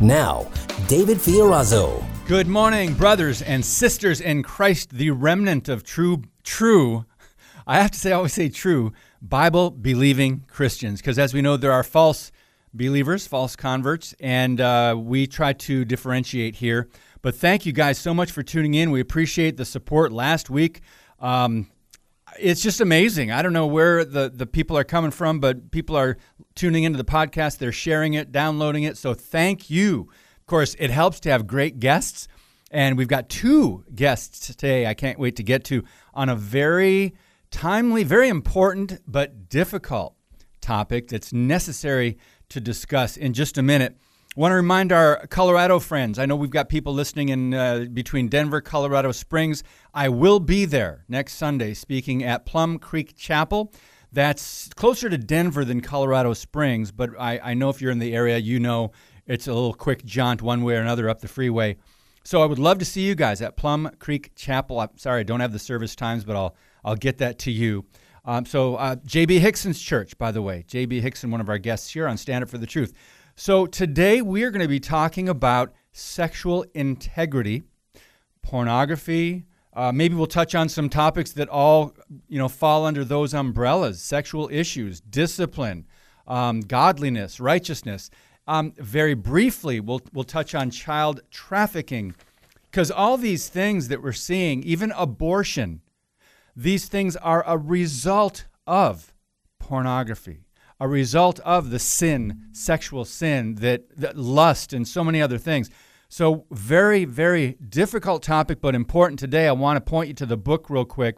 Now, David Fiorazo. Good morning, brothers and sisters in Christ, the remnant of true, true, I have to say, I always say true, Bible believing Christians. Because as we know, there are false believers, false converts, and uh, we try to differentiate here. But thank you guys so much for tuning in. We appreciate the support last week. Um, it's just amazing. I don't know where the, the people are coming from, but people are tuning into the podcast. They're sharing it, downloading it. So thank you. Of course, it helps to have great guests. And we've got two guests today I can't wait to get to on a very timely, very important, but difficult topic that's necessary to discuss in just a minute. Want to remind our Colorado friends. I know we've got people listening in uh, between Denver, Colorado Springs. I will be there next Sunday speaking at Plum Creek Chapel. That's closer to Denver than Colorado Springs, but I, I know if you're in the area, you know it's a little quick jaunt one way or another up the freeway. So I would love to see you guys at Plum Creek Chapel. I'm sorry I don't have the service times, but I'll I'll get that to you. Um, so uh, J.B. Hixson's church, by the way, J.B. Hickson, one of our guests here on Stand Up for the Truth. So today we are going to be talking about sexual integrity, pornography. Uh, maybe we'll touch on some topics that all you know fall under those umbrellas: sexual issues, discipline, um, godliness, righteousness. Um, very briefly, we'll, we'll touch on child trafficking because all these things that we're seeing, even abortion, these things are a result of pornography, a result of the sin, sexual sin, that, that lust, and so many other things. So, very, very difficult topic, but important today. I want to point you to the book real quick.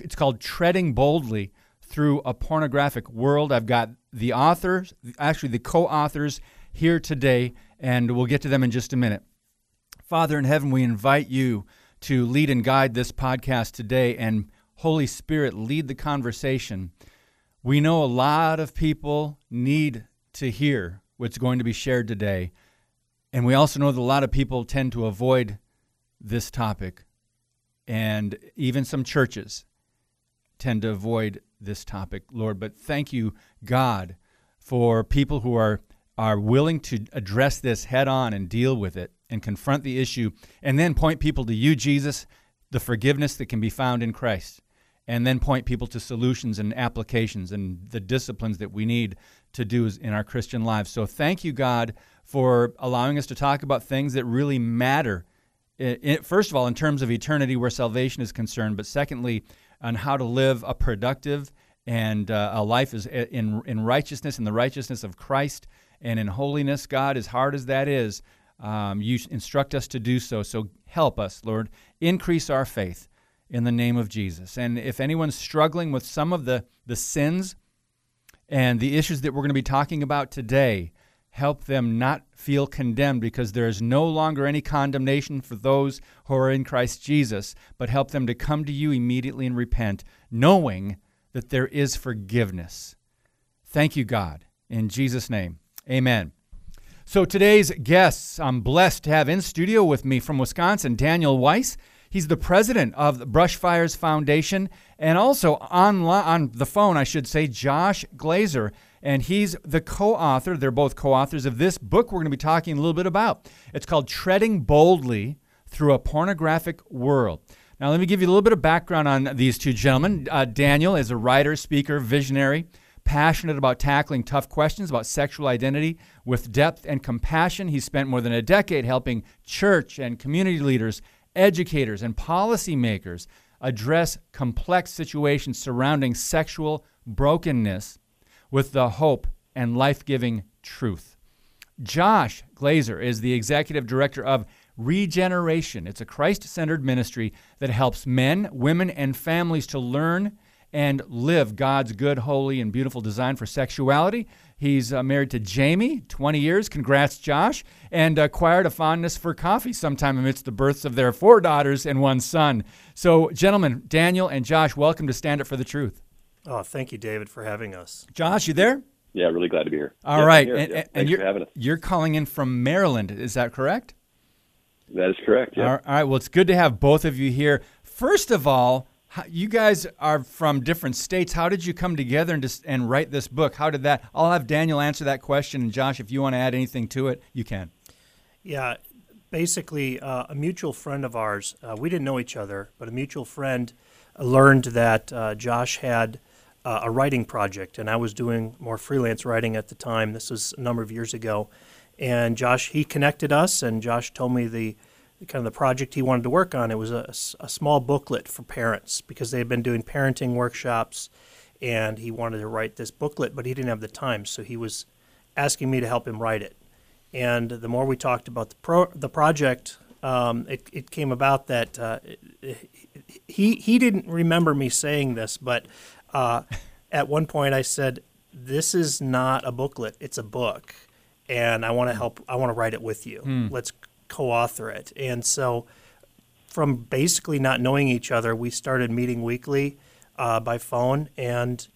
It's called Treading Boldly Through a Pornographic World. I've got the authors, actually the co authors, here today, and we'll get to them in just a minute. Father in heaven, we invite you to lead and guide this podcast today, and Holy Spirit, lead the conversation. We know a lot of people need to hear what's going to be shared today, and we also know that a lot of people tend to avoid this topic, and even some churches tend to avoid this topic, Lord. But thank you, God, for people who are, are willing to address this head on and deal with it and confront the issue, and then point people to you, Jesus, the forgiveness that can be found in Christ, and then point people to solutions and applications and the disciplines that we need to do in our Christian lives. So thank you, God, for allowing us to talk about things that really matter. First of all, in terms of eternity, where salvation is concerned, but secondly, on how to live a productive and uh, a life is uh, in in righteousness in the righteousness of Christ and in holiness. God, as hard as that is, um, you instruct us to do so. So help us, Lord, increase our faith in the name of Jesus. And if anyone's struggling with some of the the sins and the issues that we're going to be talking about today, help them not feel condemned because there is no longer any condemnation for those who are in Christ Jesus, but help them to come to you immediately and repent, knowing that there is forgiveness. Thank you, God. In Jesus' name, amen. So today's guests, I'm blessed to have in studio with me from Wisconsin, Daniel Weiss. He's the president of the Brushfires Foundation and also on, on the phone, I should say, Josh Glazer and he's the co author, they're both co authors of this book we're going to be talking a little bit about. It's called Treading Boldly Through a Pornographic World. Now, let me give you a little bit of background on these two gentlemen. Uh, Daniel is a writer, speaker, visionary, passionate about tackling tough questions about sexual identity with depth and compassion. He spent more than a decade helping church and community leaders, educators, and policymakers address complex situations surrounding sexual brokenness with the hope and life giving truth. Josh Glazer is the executive director of Regeneration. It's a Christ centered ministry that helps men, women, and families to learn and live God's good, holy, and beautiful design for sexuality. He's uh, married to Jamie, 20 years. Congrats, Josh. And acquired a fondness for coffee sometime amidst the births of their four daughters and one son. So, gentlemen, Daniel and Josh, welcome to Stand Up for the Truth. Oh, thank you, David, for having us. Josh, you there? Yeah, really glad to be here. All yeah, right, and, yeah, and you're, you're calling in from Maryland. Is that correct? That is correct. Yeah. All right. Well, it's good to have both of you here. First of all, you guys are from different states. How did you come together and just, and write this book? How did that? I'll have Daniel answer that question, and Josh, if you want to add anything to it, you can. Yeah, basically, uh, a mutual friend of ours. Uh, we didn't know each other, but a mutual friend learned that uh, Josh had uh, a writing project, and I was doing more freelance writing at the time. This was a number of years ago, and Josh he connected us, and Josh told me the kind of the project he wanted to work on. It was a, a small booklet for parents because they had been doing parenting workshops, and he wanted to write this booklet, but he didn't have the time, so he was asking me to help him write it. And the more we talked about the pro, the project, um, it, it came about that uh, he he didn't remember me saying this, but uh, at one point I said, "This is not a booklet; it's a book, and I want to help. I want to write it with you. Mm. Let's co-author it." And so, from basically not knowing each other, we started meeting weekly uh, by phone and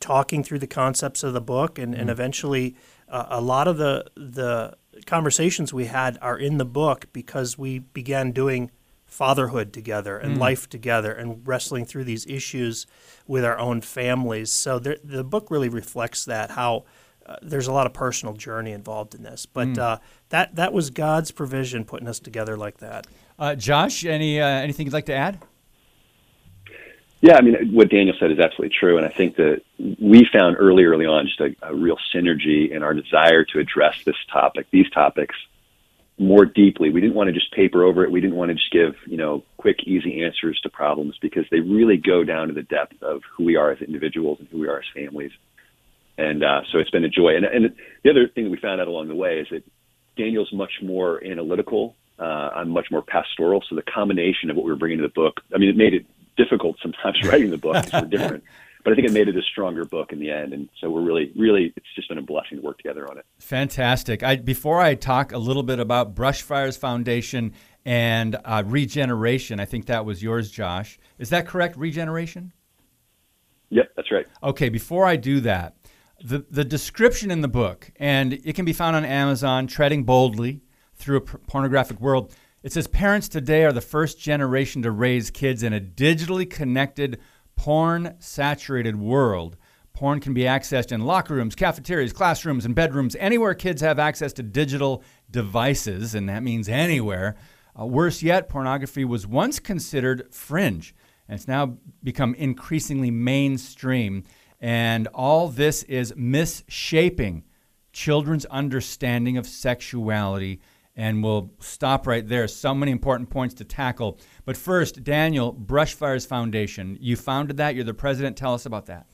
talking through the concepts of the book, and, mm. and eventually, uh, a lot of the the conversations we had are in the book because we began doing fatherhood together and mm. life together and wrestling through these issues with our own families. So there, the book really reflects that how uh, there's a lot of personal journey involved in this. But mm. uh, that that was God's provision putting us together like that. Uh, Josh, any uh, anything you'd like to add? Yeah, I mean, what Daniel said is absolutely true, and I think that we found early, early on just a, a real synergy in our desire to address this topic, these topics, more deeply. We didn't want to just paper over it. We didn't want to just give, you know, quick, easy answers to problems because they really go down to the depth of who we are as individuals and who we are as families. And uh, so it's been a joy. And, and the other thing that we found out along the way is that Daniel's much more analytical. Uh, I'm much more pastoral. So the combination of what we were bringing to the book, I mean, it made it difficult sometimes writing the book different but I think it made it a stronger book in the end. And so we're really, really, it's just been a blessing to work together on it. Fantastic. I, before I talk a little bit about Brushfires Foundation and uh, regeneration, I think that was yours, Josh. Is that correct? Regeneration? Yep, that's right. Okay, before I do that, the, the description in the book, and it can be found on Amazon, Treading Boldly Through a Pornographic World. It says parents today are the first generation to raise kids in a digitally connected, porn saturated world. Porn can be accessed in locker rooms, cafeterias, classrooms, and bedrooms, anywhere kids have access to digital devices, and that means anywhere. Uh, worse yet, pornography was once considered fringe, and it's now become increasingly mainstream. And all this is misshaping children's understanding of sexuality and we'll stop right there. So many important points to tackle. But first, Daniel, Brushfires Foundation. You founded that. You're the president. Tell us about that.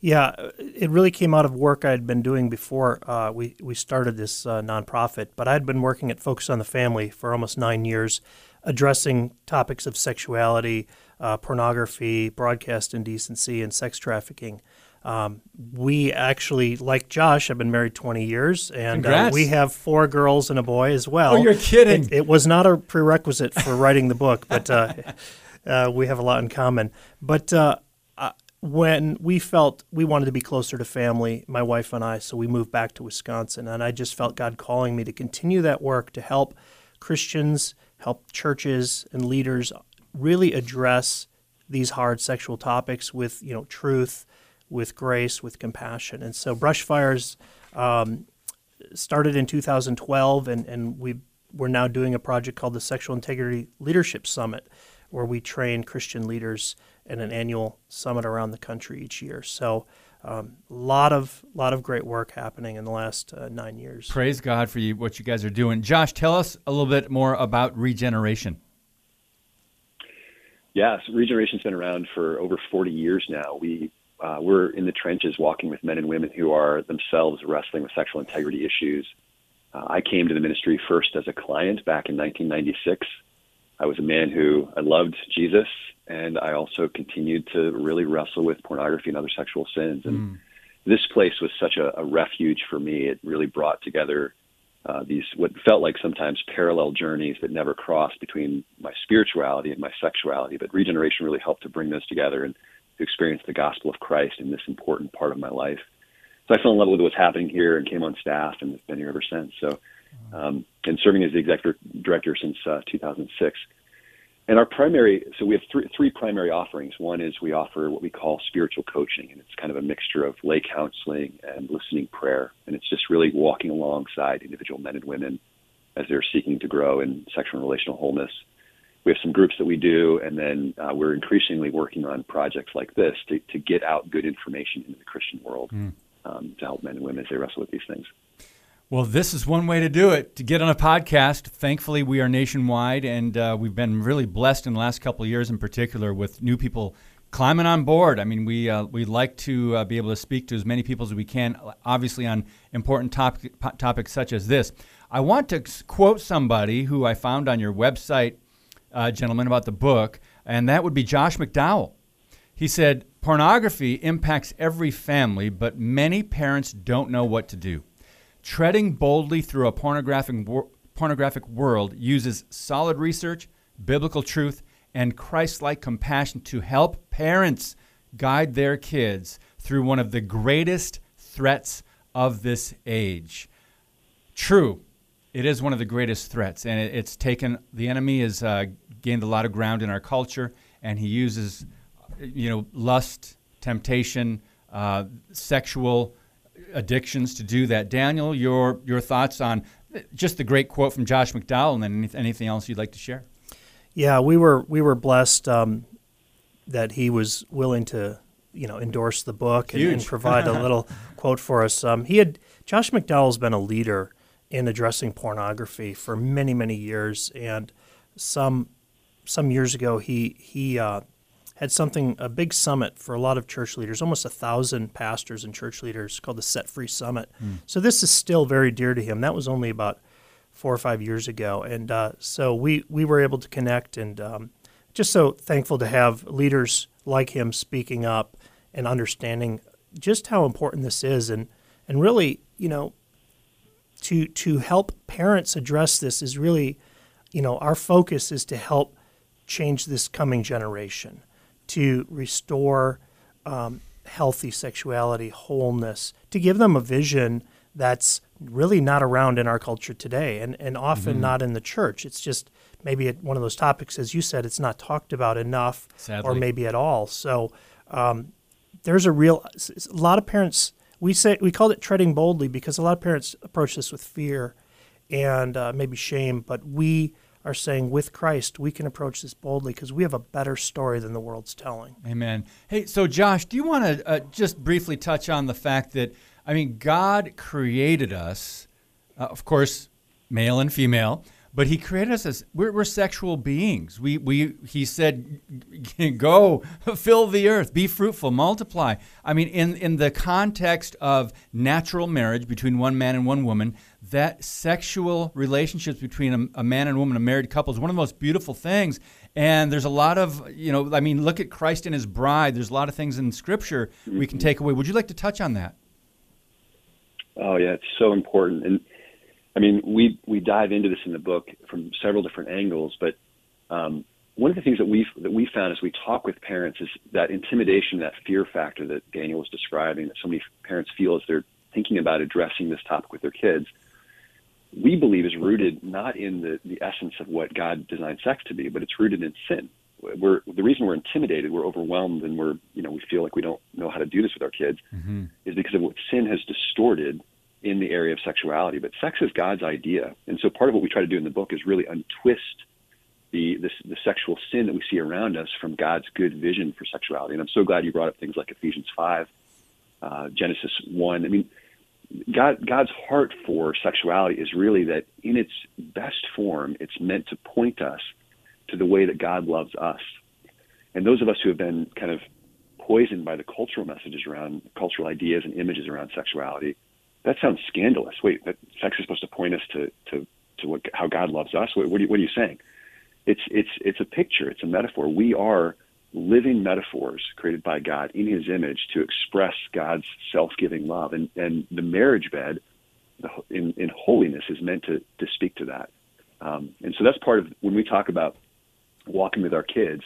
Yeah, it really came out of work I had been doing before uh, we, we started this uh, nonprofit. But I had been working at Focus on the Family for almost nine years, addressing topics of sexuality, uh, pornography, broadcast indecency, and sex trafficking. Um, we actually, like Josh, have been married 20 years, and uh, we have four girls and a boy as well. Oh, you're kidding! It, it was not a prerequisite for writing the book, but uh, uh, we have a lot in common. But uh, uh, when we felt we wanted to be closer to family, my wife and I, so we moved back to Wisconsin, and I just felt God calling me to continue that work to help Christians, help churches and leaders really address these hard sexual topics with you know truth with grace, with compassion. And so Brushfires um, started in 2012, and, and we, we're now doing a project called the Sexual Integrity Leadership Summit, where we train Christian leaders in an annual summit around the country each year. So a um, lot of lot of great work happening in the last uh, nine years. Praise God for you, what you guys are doing. Josh, tell us a little bit more about regeneration. Yes, regeneration's been around for over 40 years now. We uh, we're in the trenches walking with men and women who are themselves wrestling with sexual integrity issues. Uh, I came to the ministry first as a client back in 1996. I was a man who I loved Jesus and I also continued to really wrestle with pornography and other sexual sins. And mm. this place was such a, a, refuge for me. It really brought together uh, these what felt like sometimes parallel journeys that never crossed between my spirituality and my sexuality. But regeneration really helped to bring those together and to experience the gospel of Christ in this important part of my life. So I fell in love with what's happening here and came on staff and have been here ever since. So, um, and serving as the executive director since uh, 2006. And our primary, so we have three, three primary offerings. One is we offer what we call spiritual coaching, and it's kind of a mixture of lay counseling and listening prayer. And it's just really walking alongside individual men and women as they're seeking to grow in sexual and relational wholeness. We have some groups that we do, and then uh, we're increasingly working on projects like this to, to get out good information into the Christian world mm. um, to help men and women as they wrestle with these things. Well, this is one way to do it to get on a podcast. Thankfully, we are nationwide, and uh, we've been really blessed in the last couple of years, in particular, with new people climbing on board. I mean, we uh, we like to uh, be able to speak to as many people as we can, obviously on important topic, topics such as this. I want to quote somebody who I found on your website, uh, gentlemen, about the book, and that would be Josh McDowell. He said, "Pornography impacts every family, but many parents don't know what to do." Treading boldly through a pornographic, wor- pornographic world uses solid research, biblical truth, and Christ like compassion to help parents guide their kids through one of the greatest threats of this age. True, it is one of the greatest threats, and it, it's taken, the enemy has uh, gained a lot of ground in our culture, and he uses, you know, lust, temptation, uh, sexual addictions to do that. Daniel, your your thoughts on just the great quote from Josh McDowell, and then anything else you'd like to share? Yeah, we were we were blessed um, that he was willing to you know endorse the book and, and provide a little quote for us. Um, he had Josh McDowell's been a leader in addressing pornography for many many years, and some some years ago he he uh, had something a big summit for a lot of church leaders, almost a thousand pastors and church leaders, called the Set Free Summit. Mm. So this is still very dear to him. That was only about four or five years ago, and uh, so we we were able to connect, and um, just so thankful to have leaders like him speaking up and understanding just how important this is, and and really, you know, to to help parents address this is really, you know, our focus is to help change this coming generation to restore um, healthy sexuality, wholeness, to give them a vision that's really not around in our culture today and, and often mm-hmm. not in the church. It's just maybe one of those topics, as you said, it's not talked about enough Sadly. or maybe at all. So um, there's a real, a lot of parents, we say, we called it treading boldly because a lot of parents approach this with fear and uh, maybe shame, but we are saying with Christ, we can approach this boldly because we have a better story than the world's telling. Amen. Hey, so Josh, do you want to uh, just briefly touch on the fact that, I mean, God created us, uh, of course, male and female, but He created us as we're, we're sexual beings. We, we, he said, go, fill the earth, be fruitful, multiply. I mean, in, in the context of natural marriage between one man and one woman, that sexual relationships between a, a, man and a woman, a married couple, is one of the most beautiful things. And there's a lot of, you know, I mean, look at Christ and his bride. There's a lot of things in Scripture we can mm-hmm. take away. Would you like to touch on that? Oh yeah, it's so important. And I mean, we we dive into this in the book from several different angles. But um, one of the things that we that we found as we talk with parents is that intimidation, that fear factor that Daniel was describing, that so many parents feel as they're thinking about addressing this topic with their kids we believe is rooted not in the, the essence of what God designed sex to be, but it's rooted in sin. We're the reason we're intimidated, we're overwhelmed, and we're you know we feel like we don't know how to do this with our kids, mm-hmm. is because of what sin has distorted in the area of sexuality. But sex is God's idea, and so part of what we try to do in the book is really untwist the the sexual sin that we see around us from God's good vision for sexuality. And I'm so glad you brought up things like Ephesians five, uh, Genesis one. I mean God, God's heart for sexuality is really that in its best form, it's meant to point us to the way that God loves us. And those of us who have been kind of poisoned by the cultural messages around cultural ideas and images around sexuality, that sounds scandalous. Wait, that sex is supposed to point us to to to what, how God loves us. What, what, are you, what are you saying? It's it's it's a picture. It's a metaphor. We are living metaphors created by God in His image to express God's self-giving love, and and the marriage bed, in in holiness, is meant to to speak to that. Um, and so that's part of when we talk about walking with our kids.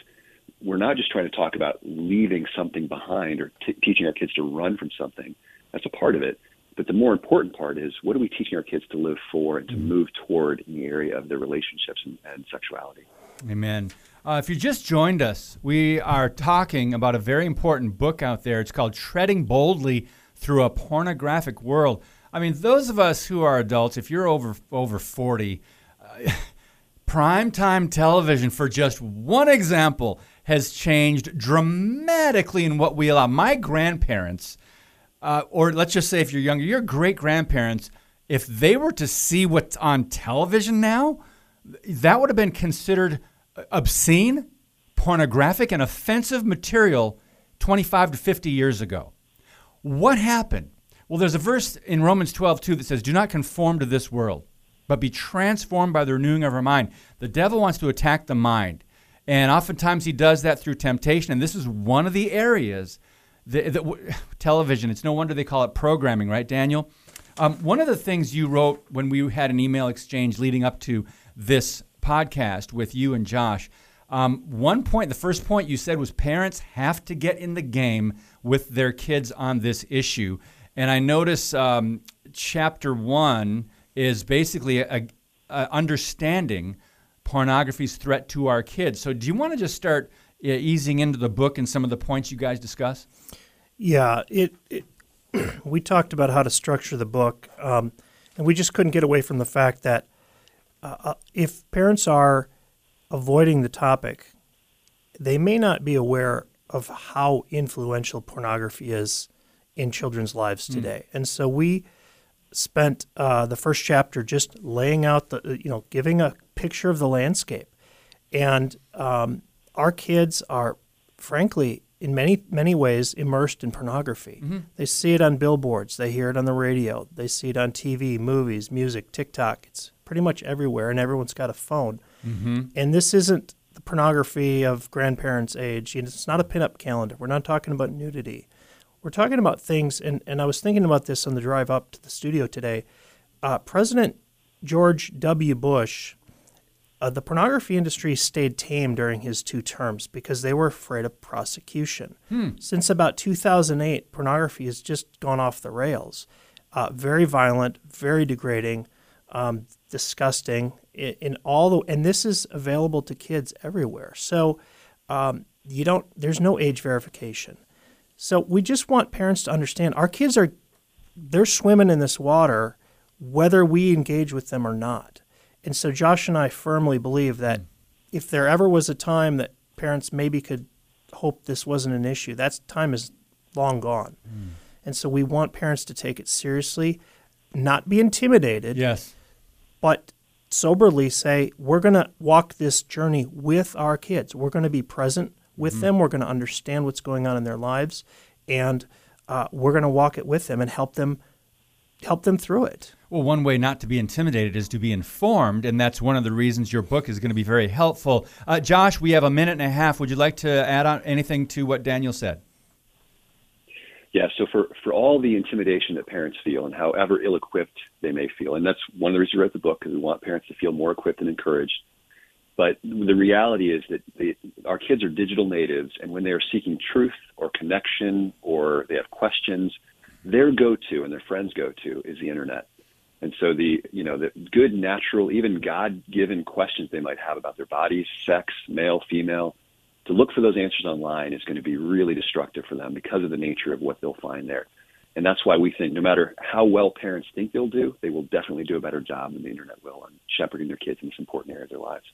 We're not just trying to talk about leaving something behind or t- teaching our kids to run from something. That's a part of it. But the more important part is what are we teaching our kids to live for and to mm-hmm. move toward in the area of their relationships and, and sexuality. Amen. Uh, if you just joined us, we are talking about a very important book out there. It's called Treading Boldly Through a Pornographic World. I mean, those of us who are adults, if you're over over 40, uh, primetime television, for just one example, has changed dramatically in what we allow. My grandparents uh, or let's just say if you're younger, your great grandparents, if they were to see what's on television now, that would have been considered obscene, pornographic, and offensive material 25 to 50 years ago. What happened? Well, there's a verse in Romans 12, 2 that says, Do not conform to this world, but be transformed by the renewing of our mind. The devil wants to attack the mind. And oftentimes he does that through temptation. And this is one of the areas the, the, television. It's no wonder they call it programming, right, Daniel? Um, one of the things you wrote when we had an email exchange leading up to this podcast with you and Josh, um, one point, the first point you said was parents have to get in the game with their kids on this issue. And I notice um, chapter one is basically a, a understanding pornography's threat to our kids. So, do you want to just start easing into the book and some of the points you guys discuss? Yeah, it, it we talked about how to structure the book, um, and we just couldn't get away from the fact that uh, uh, if parents are avoiding the topic, they may not be aware of how influential pornography is in children's lives hmm. today. Mm. And so we spent uh, the first chapter just laying out the, you know, giving a picture of the landscape. And um, our kids are, frankly, in many many ways immersed in pornography. Mm-hmm. They see it on billboards, they hear it on the radio, they see it on TV, movies, music, TikTok. It's pretty much everywhere, and everyone's got a phone. Mm-hmm. And this isn't the pornography of grandparents' age. It's not a pinup calendar. We're not talking about nudity. We're talking about things, and, and I was thinking about this on the drive up to the studio today. Uh, President George W. Bush uh, the pornography industry stayed tame during his two terms because they were afraid of prosecution. Hmm. Since about 2008, pornography has just gone off the rails. Uh, very violent, very degrading, um, disgusting. In, in, all the and this is available to kids everywhere. So um, you don't. There's no age verification. So we just want parents to understand our kids are they're swimming in this water, whether we engage with them or not. And so Josh and I firmly believe that mm. if there ever was a time that parents maybe could hope this wasn't an issue, that time is long gone. Mm. And so we want parents to take it seriously, not be intimidated. Yes. But soberly say, we're going to walk this journey with our kids. We're going to be present with mm-hmm. them. We're going to understand what's going on in their lives. And uh, we're going to walk it with them and help them help them through it. Well, one way not to be intimidated is to be informed, and that's one of the reasons your book is going to be very helpful. Uh, Josh, we have a minute and a half. Would you like to add on anything to what Daniel said? Yeah, so for, for all the intimidation that parents feel and however ill equipped they may feel, and that's one of the reasons we wrote the book because we want parents to feel more equipped and encouraged. But the reality is that they, our kids are digital natives, and when they are seeking truth or connection or they have questions, their go-to and their friends' go-to is the internet. And so the you know the good natural, even God-given questions they might have about their bodies, sex, male, female, to look for those answers online is going to be really destructive for them because of the nature of what they'll find there. And that's why we think no matter how well parents think they'll do, they will definitely do a better job than the internet will on shepherding their kids in this important area of their lives.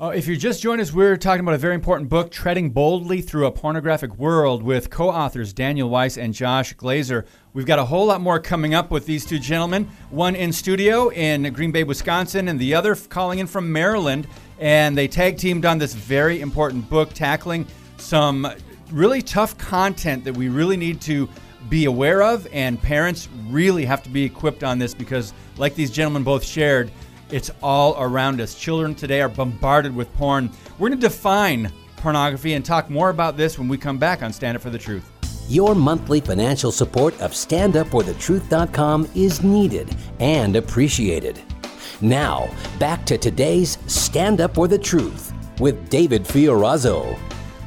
Uh, if you're just joining us, we're talking about a very important book, Treading Boldly Through a Pornographic World, with co authors Daniel Weiss and Josh Glazer. We've got a whole lot more coming up with these two gentlemen, one in studio in Green Bay, Wisconsin, and the other calling in from Maryland. And they tag teamed on this very important book, tackling some really tough content that we really need to be aware of. And parents really have to be equipped on this because, like these gentlemen both shared, it's all around us. Children today are bombarded with porn. We're going to define pornography and talk more about this when we come back on Stand Up for the Truth. Your monthly financial support of StandUpForTheTruth.com is needed and appreciated. Now, back to today's Stand Up for the Truth with David Fiorazo.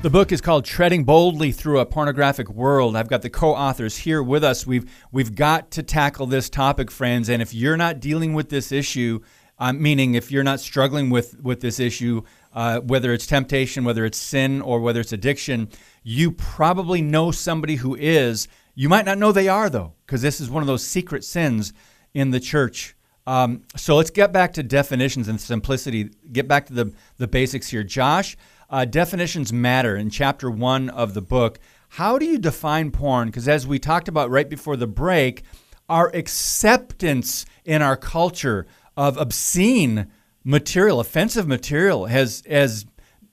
The book is called Treading Boldly Through a Pornographic World. I've got the co-authors here with us. We've we've got to tackle this topic, friends, and if you're not dealing with this issue, uh, meaning if you're not struggling with with this issue, uh, whether it's temptation, whether it's sin, or whether it's addiction, you probably know somebody who is. You might not know they are though, because this is one of those secret sins in the church. Um, so let's get back to definitions and simplicity. Get back to the the basics here, Josh. Uh, definitions matter in chapter one of the book. How do you define porn? Because as we talked about right before the break, our acceptance in our culture of obscene material, offensive material, has has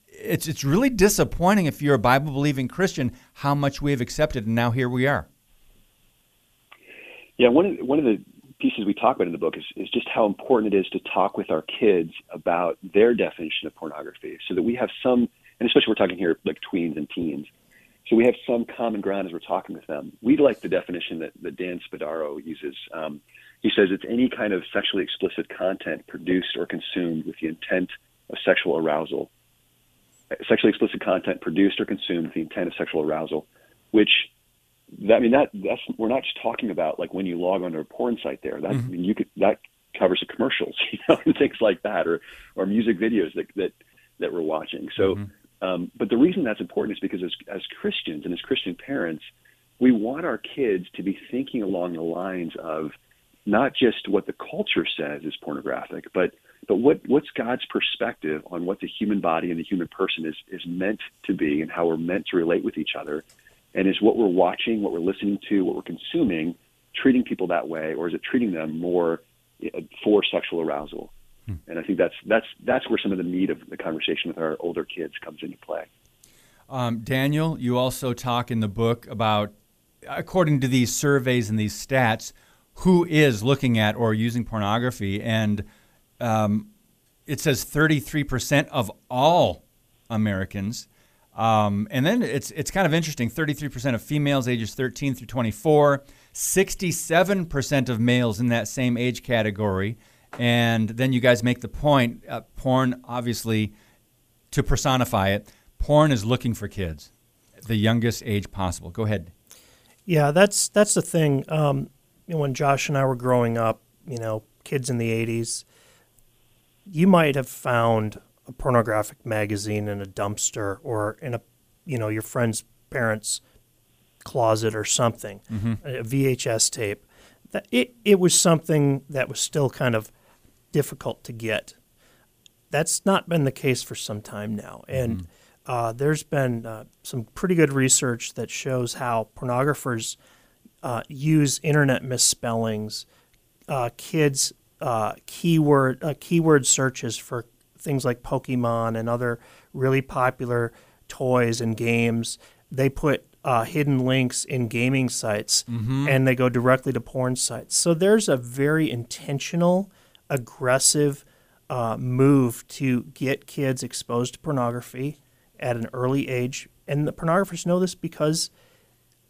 it's it's really disappointing if you're a Bible believing Christian how much we have accepted, and now here we are. Yeah, one of one of the pieces we talk about in the book is, is just how important it is to talk with our kids about their definition of pornography so that we have some, and especially we're talking here like tweens and teens, so we have some common ground as we're talking with them. We like the definition that, that Dan Spadaro uses. Um, he says it's any kind of sexually explicit content produced or consumed with the intent of sexual arousal. Sexually explicit content produced or consumed with the intent of sexual arousal, which that, I mean that that's we're not just talking about like when you log onto a porn site there. That mm-hmm. I mean you could that covers the commercials, you know, and things like that, or or music videos that that that we're watching. So, mm-hmm. um, but the reason that's important is because as as Christians and as Christian parents, we want our kids to be thinking along the lines of not just what the culture says is pornographic, but but what what's God's perspective on what the human body and the human person is is meant to be and how we're meant to relate with each other and is what we're watching, what we're listening to, what we're consuming treating people that way, or is it treating them more uh, for sexual arousal? Hmm. And I think that's that's that's where some of the meat of the conversation with our older kids comes into play. Um, Daniel, you also talk in the book about, according to these surveys and these stats, who is looking at or using pornography, and um, it says 33% of all Americans um, and then it's it's kind of interesting. 33% of females ages 13 through 24, 67% of males in that same age category. And then you guys make the point. Uh, porn, obviously, to personify it, porn is looking for kids, the youngest age possible. Go ahead. Yeah, that's that's the thing. Um, you know, when Josh and I were growing up, you know, kids in the 80s, you might have found a pornographic magazine in a dumpster or in a you know your friend's parents' closet or something, mm-hmm. a VHS tape. That it it was something that was still kind of difficult to get. That's not been the case for some time now, and mm-hmm. uh, there's been uh, some pretty good research that shows how pornographers uh, use internet misspellings, uh, kids uh, keyword uh, keyword searches for things like Pokemon and other really popular toys and games, they put uh, hidden links in gaming sites mm-hmm. and they go directly to porn sites. So there's a very intentional, aggressive uh, move to get kids exposed to pornography at an early age. And the pornographers know this because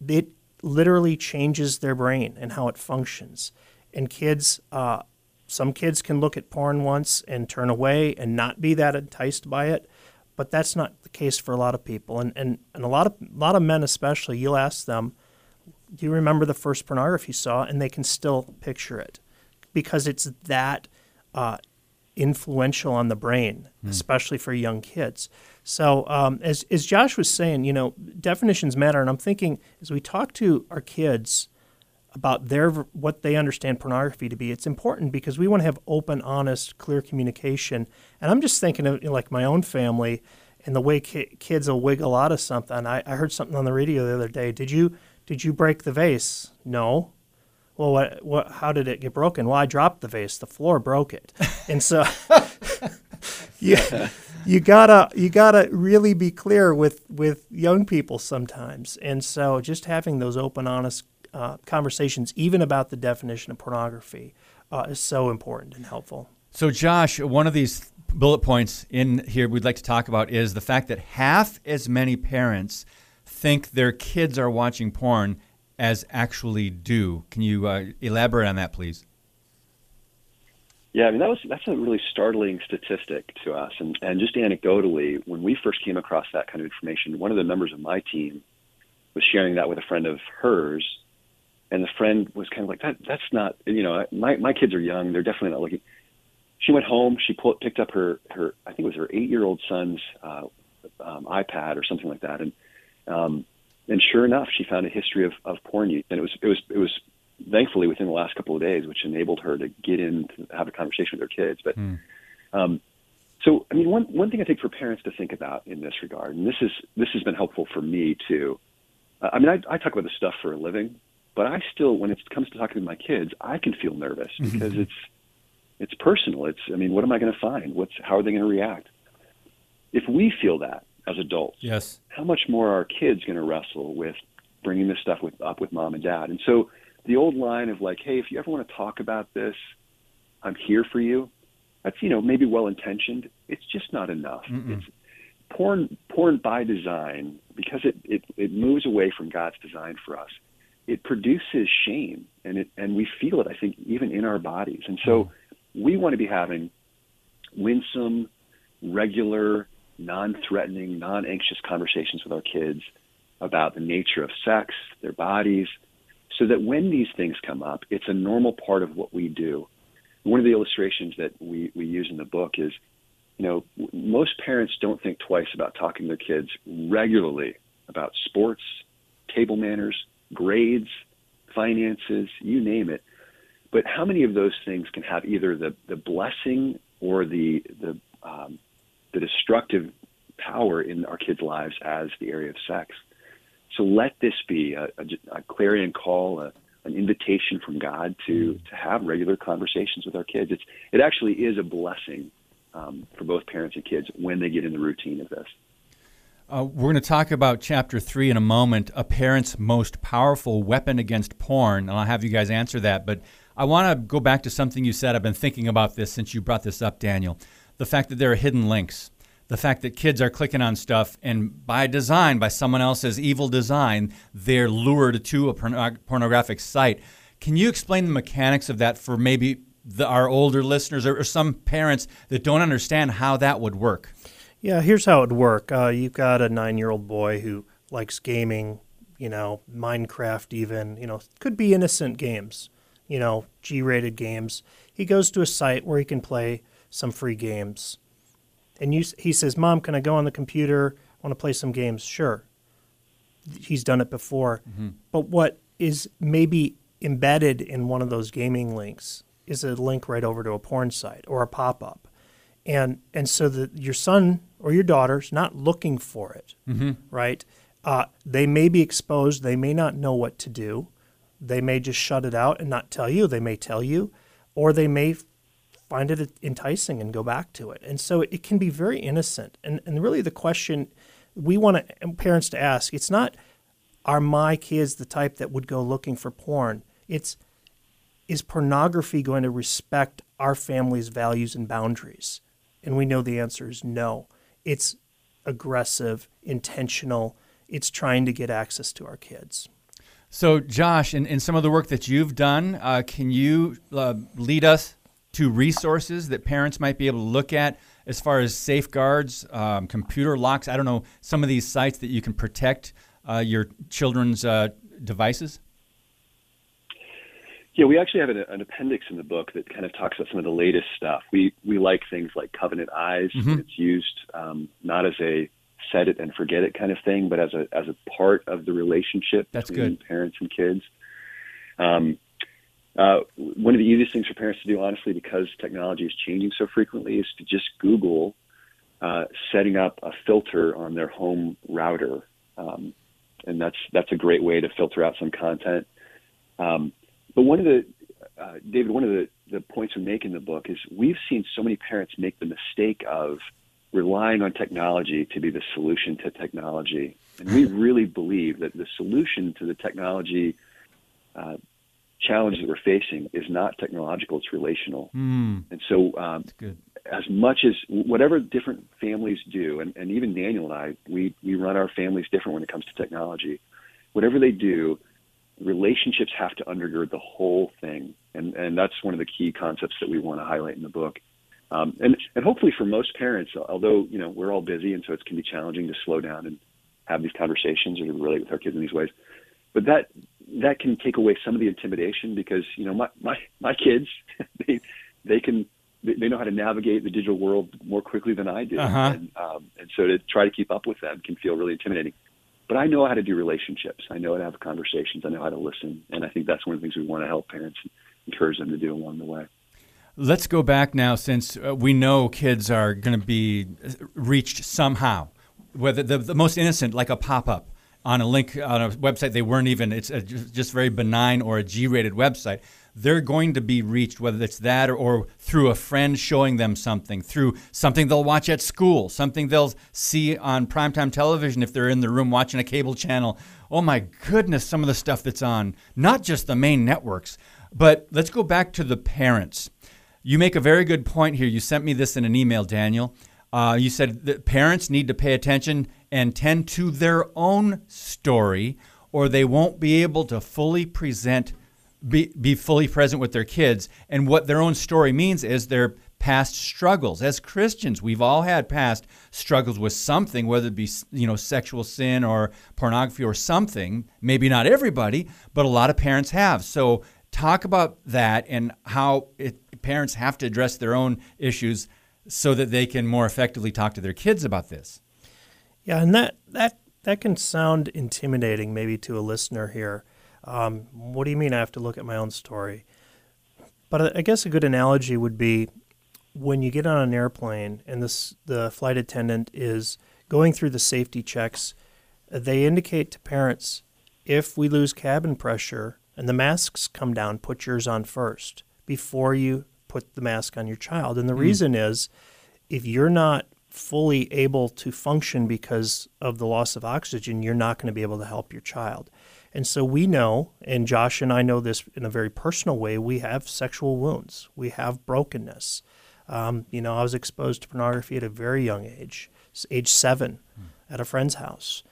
it literally changes their brain and how it functions. And kids uh, some kids can look at porn once and turn away and not be that enticed by it, but that's not the case for a lot of people. And, and, and a lot of a lot of men especially, you'll ask them, do you remember the first pornography you saw? And they can still picture it because it's that uh, influential on the brain, mm. especially for young kids. So, um, as, as Josh was saying, you know, definitions matter. And I'm thinking as we talk to our kids about their what they understand pornography to be. It's important because we want to have open, honest, clear communication. And I'm just thinking of you know, like my own family and the way ki- kids will wiggle out of something. I, I heard something on the radio the other day. Did you did you break the vase? No. Well, what, what, how did it get broken? Well, I dropped the vase. The floor broke it. And so you, you gotta you gotta really be clear with with young people sometimes. And so just having those open, honest uh, conversations, even about the definition of pornography, uh, is so important and helpful. So, Josh, one of these bullet points in here we'd like to talk about is the fact that half as many parents think their kids are watching porn as actually do. Can you uh, elaborate on that, please? Yeah, I mean that was that's a really startling statistic to us, and and just anecdotally, when we first came across that kind of information, one of the members of my team was sharing that with a friend of hers, and the friend was kind of like, "That that's not you know my my kids are young, they're definitely not looking." She went home, she pulled, picked up her her I think it was her eight year old son's uh, um, iPad or something like that, and um, and sure enough, she found a history of, of porn use, and it was it was it was thankfully within the last couple of days, which enabled her to get in to have a conversation with her kids. But mm. um, so, I mean, one one thing I think for parents to think about in this regard, and this is this has been helpful for me too. Uh, I mean, I, I talk about this stuff for a living, but I still, when it comes to talking to my kids, I can feel nervous mm-hmm. because it's it's personal. It's I mean, what am I going to find? What's how are they going to react? If we feel that as adults, yes, how much more are our kids going to wrestle with bringing this stuff with, up with mom and dad? And so the old line of like, hey, if you ever want to talk about this, I'm here for you. That's you know maybe well intentioned. It's just not enough. Mm-mm. It's porn. Porn by design because it, it it moves away from God's design for us. It produces shame, and it and we feel it. I think even in our bodies, and so mm. we want to be having winsome, regular, non-threatening, non-anxious conversations with our kids about the nature of sex, their bodies, so that when these things come up, it's a normal part of what we do. One of the illustrations that we, we use in the book is, you know, most parents don't think twice about talking to their kids regularly about sports, table manners, grades, finances, you name it. But how many of those things can have either the, the blessing or the, the, um, the destructive power in our kids' lives as the area of sex? So let this be a, a, a clarion call, a, an invitation from God to mm. to have regular conversations with our kids. It's it actually is a blessing um, for both parents and kids when they get in the routine of this. Uh, we're going to talk about chapter three in a moment, a parent's most powerful weapon against porn, and I'll have you guys answer that. But I want to go back to something you said. I've been thinking about this since you brought this up, Daniel. The fact that there are hidden links the fact that kids are clicking on stuff and by design, by someone else's evil design, they're lured to a pornographic site. Can you explain the mechanics of that for maybe the, our older listeners or, or, some parents that don't understand how that would work? Yeah, here's how it would work. Uh, you've got a nine year old boy who likes gaming, you know, Minecraft, even, you know, could be innocent games, you know, G rated games. He goes to a site where he can play some free games and you, he says, "Mom, can I go on the computer? I want to play some games." Sure. He's done it before, mm-hmm. but what is maybe embedded in one of those gaming links is a link right over to a porn site or a pop-up, and and so that your son or your daughter's not looking for it, mm-hmm. right? Uh, they may be exposed. They may not know what to do. They may just shut it out and not tell you. They may tell you, or they may find it enticing and go back to it. And so it can be very innocent. And, and really, the question we want parents to ask it's not, are my kids the type that would go looking for porn? It's, is pornography going to respect our family's values and boundaries? And we know the answer is no. It's aggressive, intentional, it's trying to get access to our kids. So, Josh, in, in some of the work that you've done, uh, can you uh, lead us to resources that parents might be able to look at as far as safeguards, um, computer locks. I don't know some of these sites that you can protect uh, your children's uh, devices. Yeah, we actually have an, an, appendix in the book that kind of talks about some of the latest stuff. We we like things like Covenant Eyes. Mm-hmm. It's used um, not as a set it and forget it kind of thing, but as a as a part of the relationship That's between good. parents and kids. Um, uh, one of the easiest things for parents to do, honestly, because technology is changing so frequently, is to just Google uh, setting up a filter on their home router, um, and that's that's a great way to filter out some content. Um, but one of the uh, David, one of the, the points we make in the book is we've seen so many parents make the mistake of relying on technology to be the solution to technology, and we really believe that the solution to the technology uh, challenge that we're facing is not technological; it's relational. Mm. And so, um, as much as whatever different families do, and, and even Daniel and I, we, we run our families different when it comes to technology. Whatever they do, relationships have to undergird the whole thing. And, and that's one of the key concepts that we want to highlight in the book. Um, and, and hopefully for most parents, although, you know, we're all busy and so it can be challenging to slow down and have these conversations or to relate with our kids in these ways. But that, that can take away some of the intimidation because, you know, my, my, my kids, they, they can, they know how to navigate the digital world more quickly than I do. Uh-huh. And, um, and so to try to keep up with them can feel really intimidating. But I know how to do relationships. I know how to have conversations. I know how to listen. And I think that's one of the things we want to help parents encourage them to do along the way. Let's go back now since uh, we know kids are going to be reached somehow, whether the, the most innocent, like a pop up on a link on a website they weren't even, it's a, just very benign or a G rated website they're going to be reached, whether it's that or, or, through a friend showing them something, through something they'll watch at school, something they'll see on primetime television if they're in the room watching a cable channel. Oh my goodness, some of the stuff that's on, not just the main networks. But let's go back to the parents. You make a very good point here. You sent me this in an email, Daniel. Uh, you said that parents need to pay attention and tend to their own story, or they won't be able to fully present be, be fully present with their kids. And what their own story means is their past struggles. As Christians, we've all had past struggles with something, whether it be you know sexual sin or pornography or something. Maybe not everybody, but a lot of parents have. So talk about that and how it, parents have to address their own issues so that they can more effectively talk to their kids about this. Yeah, and that that that can sound intimidating maybe to a listener here. Um, what do you mean I have to look at my own story? But I guess a good analogy would be when you get on an airplane and this the flight attendant is going through the safety checks, they indicate to parents if we lose cabin pressure and the masks come down, put yours on first before you put the mask on your child. And the mm. reason is if you're not fully able to function because of the loss of oxygen, you're not going to be able to help your child. And so we know, and Josh and I know this in a very personal way, we have sexual wounds, we have brokenness. Um, you know, I was exposed to pornography at a very young age, age seven, mm. at a friend's house.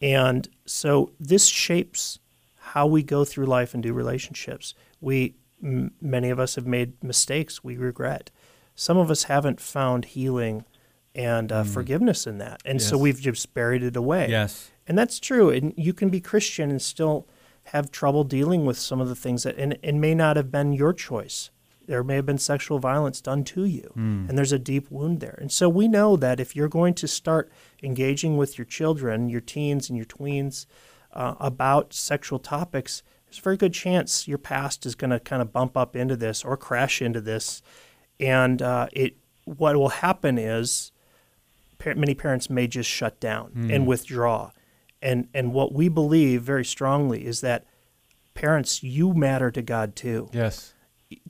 And so this shapes how we go through life and do relationships. We, m- many of us have made mistakes we regret. Some of us haven't found healing and uh, mm. forgiveness in that. And yes. so we've just buried it away. Yes. And that's true. And you can be Christian and still have trouble dealing with some of the things that, and it may not have been your choice. There may have been sexual violence done to you, mm. and there's a deep wound there. And so we know that if you're going to start engaging with your children, your teens and your tweens, uh, about sexual topics, there's a very good chance your past is going to kind of bump up into this or crash into this. And uh, it, what will happen is many parents may just shut down mm. and withdraw and and what we believe very strongly is that parents, you matter to God too. Yes.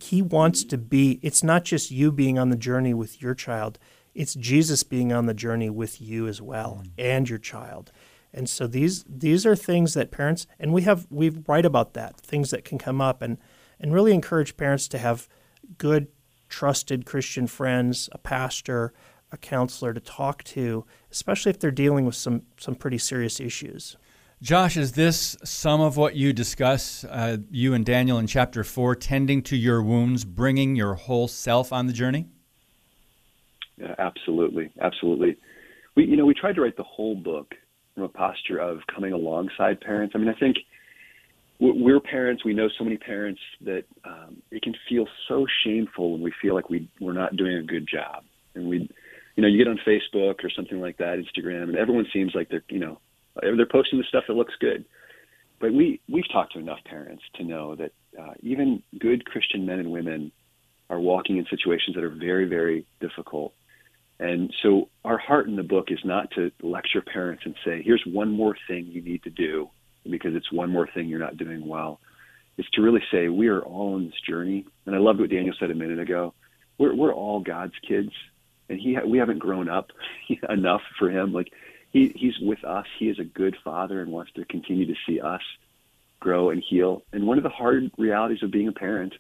He wants to be it's not just you being on the journey with your child, it's Jesus being on the journey with you as well mm. and your child. And so these these are things that parents and we have we write about that, things that can come up and and really encourage parents to have good trusted Christian friends, a pastor, a counselor to talk to, especially if they're dealing with some some pretty serious issues. Josh, is this some of what you discuss, uh, you and Daniel in chapter four, tending to your wounds, bringing your whole self on the journey? Yeah, absolutely, absolutely. We, you know, we tried to write the whole book from a posture of coming alongside parents. I mean, I think we're parents. We know so many parents that um, it can feel so shameful when we feel like we we're not doing a good job, and we you know, you get on Facebook or something like that, Instagram, and everyone seems like they're, you know, they're posting the stuff that looks good. But we we've talked to enough parents to know that uh, even good Christian men and women are walking in situations that are very, very difficult. And so our heart in the book is not to lecture parents and say, here's one more thing you need to do because it's one more thing you're not doing well. It's to really say we are all on this journey. And I loved what Daniel said a minute ago. We're, we're all God's kids and he we haven't grown up enough for him. Like he he's with us. He is a good father and wants to continue to see us grow and heal. And one of the hard realities of being a parent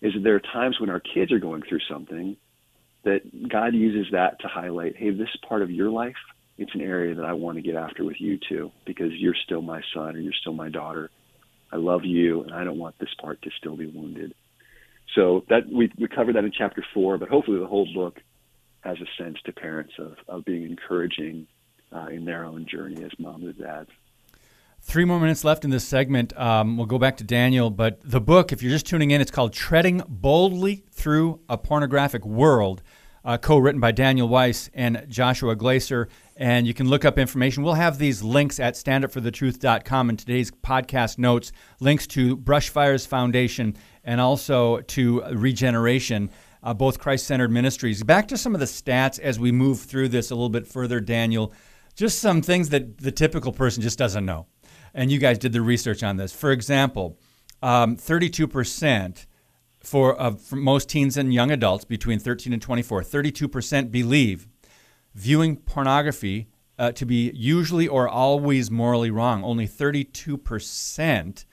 is that there are times when our kids are going through something that God uses that to highlight, hey, this part of your life, it's an area that I want to get after with you too, because you're still my son or you're still my daughter. I love you, and I don't want this part to still be wounded. So that we we covered that in chapter four, but hopefully the whole book has a sense to parents of, of being encouraging uh, in their own journey as moms and dads. Three more minutes left in this segment. Um, we'll go back to Daniel, but the book, if you're just tuning in, it's called Treading Boldly Through a Pornographic World, uh, co written by Daniel Weiss and Joshua Glaser. And you can look up information. We'll have these links at standupforthetruth.com in today's podcast notes, links to Brushfires Foundation and also to Regeneration. Uh, both Christ centered ministries. Back to some of the stats as we move through this a little bit further, Daniel. Just some things that the typical person just doesn't know and you guys did the research on this. For example, um, 32% for, uh, for most teens and young adults between 13 and 24, 32% believe viewing pornography uh, to be usually or always morally wrong. Only 32%.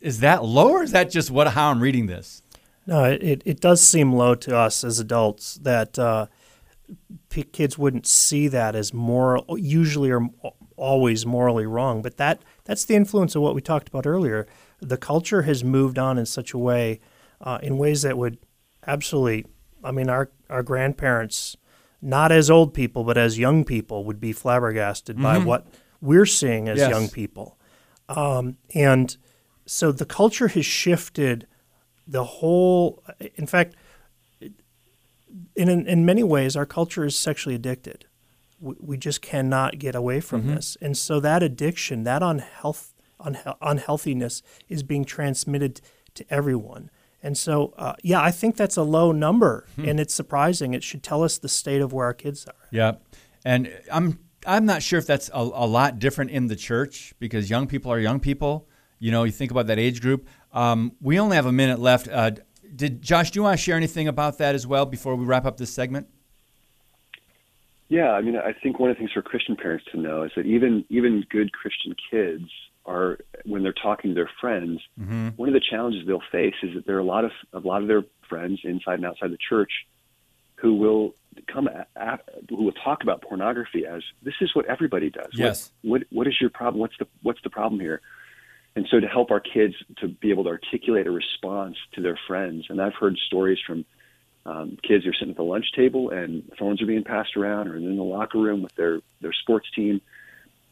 Is that low or is that just what how I'm reading this? No, it, it does seem low to us as adults that uh, p- kids wouldn't see that as moral, usually or always morally wrong. But that that's the influence of what we talked about earlier. The culture has moved on in such a way, uh, in ways that would absolutely. I mean, our our grandparents, not as old people, but as young people, would be flabbergasted mm-hmm. by what we're seeing as yes. young people, um, and so the culture has shifted. The whole, in fact, in in many ways, our culture is sexually addicted we just cannot get away from mm-hmm. this. And so that addiction, that unhealth, unhe- unhealthiness is being transmitted to everyone. And so, uh, yeah, I think that's a low number, hmm. and it's surprising. It should tell us the state of where our kids are. Yeah, and I'm I'm not sure if that's a, a lot different in the church because young people are young people. You know, you think about that age group. Um, we only have a minute left. Uh, did Josh? Do you want to share anything about that as well before we wrap up this segment? Yeah, I mean, I think one of the things for Christian parents to know is that even even good Christian kids are when they're talking to their friends, mm-hmm. one of the challenges they'll face is that there are a lot of a lot of their friends inside and outside the church who will come at, at, who will talk about pornography as this is what everybody does. Yes. What, what what is your problem? What's the what's the problem here? And so to help our kids to be able to articulate a response to their friends, and I've heard stories from um, kids who are sitting at the lunch table and phones are being passed around or in the locker room with their, their sports team.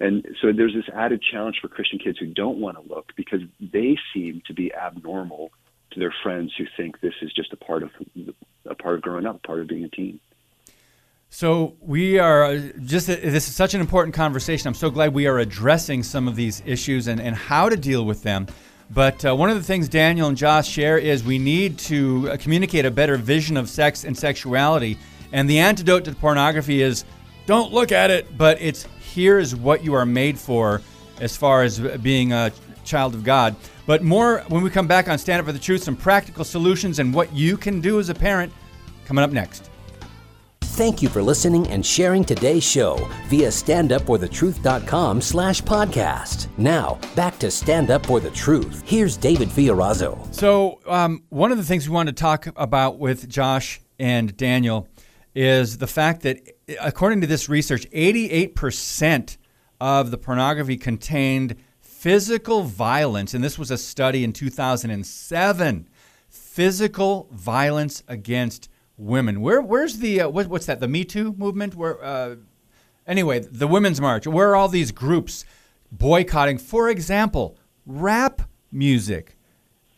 And so there's this added challenge for Christian kids who don't want to look because they seem to be abnormal to their friends who think this is just a part of a part of growing up, part of being a teen. So we are just this is such an important conversation. I'm so glad we are addressing some of these issues and, and how to deal with them. But uh, one of the things Daniel and Josh share is we need to uh, communicate a better vision of sex and sexuality. And the antidote to pornography is don't look at it, but it's here is what you are made for as far as being a child of God. But more when we come back on Stand Up for the Truth, some practical solutions and what you can do as a parent coming up next. Thank you for listening and sharing today's show via standupforthetruth.com slash podcast. Now, back to Stand Up For The Truth. Here's David Fiorazo. So, um, one of the things we wanted to talk about with Josh and Daniel is the fact that, according to this research, 88% of the pornography contained physical violence. And this was a study in 2007. Physical violence against women. Where where's the uh, what, what's that? The Me Too movement? Where uh, anyway, the Women's March. Where are all these groups boycotting? For example, rap music.